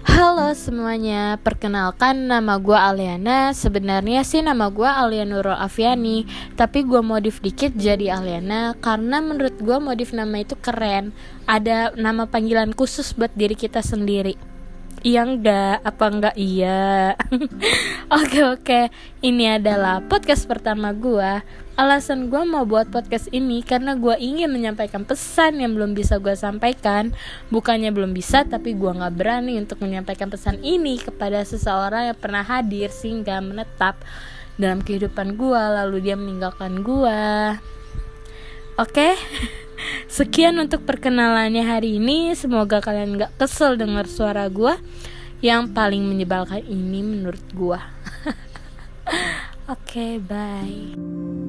Halo semuanya, perkenalkan nama gue Aliana. Sebenarnya sih nama gue Nurul Afiani Tapi gue modif dikit jadi Aliana Karena menurut gue modif nama itu keren. Ada nama panggilan khusus buat diri kita sendiri Iya enggak, apa enggak iya. Oke oke, ini adalah podcast pertama gue Alasan gue mau buat podcast ini karena gue ingin menyampaikan pesan yang belum bisa gue sampaikan. Bukannya belum bisa tapi gue gak berani untuk menyampaikan pesan ini kepada seseorang yang pernah hadir sehingga menetap dalam kehidupan gue lalu dia meninggalkan gue Oke Sekian untuk perkenalannya hari ini. Semoga kalian gak kesel dengar suara gue Yang paling menyebalkan ini menurut gue Oke, okay, bye.